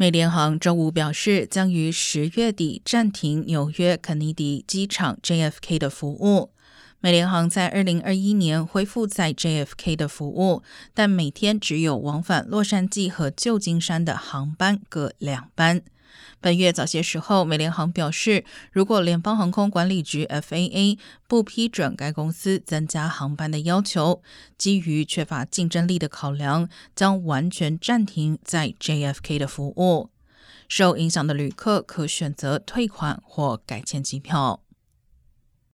美联航周五表示，将于十月底暂停纽约肯尼迪机场 JFK 的服务。美联航在二零二一年恢复在 JFK 的服务，但每天只有往返洛杉矶和旧金山的航班各两班。本月早些时候，美联航表示，如果联邦航空管理局 FAA 不批准该公司增加航班的要求，基于缺乏竞争力的考量，将完全暂停在 JFK 的服务。受影响的旅客可选择退款或改签机票。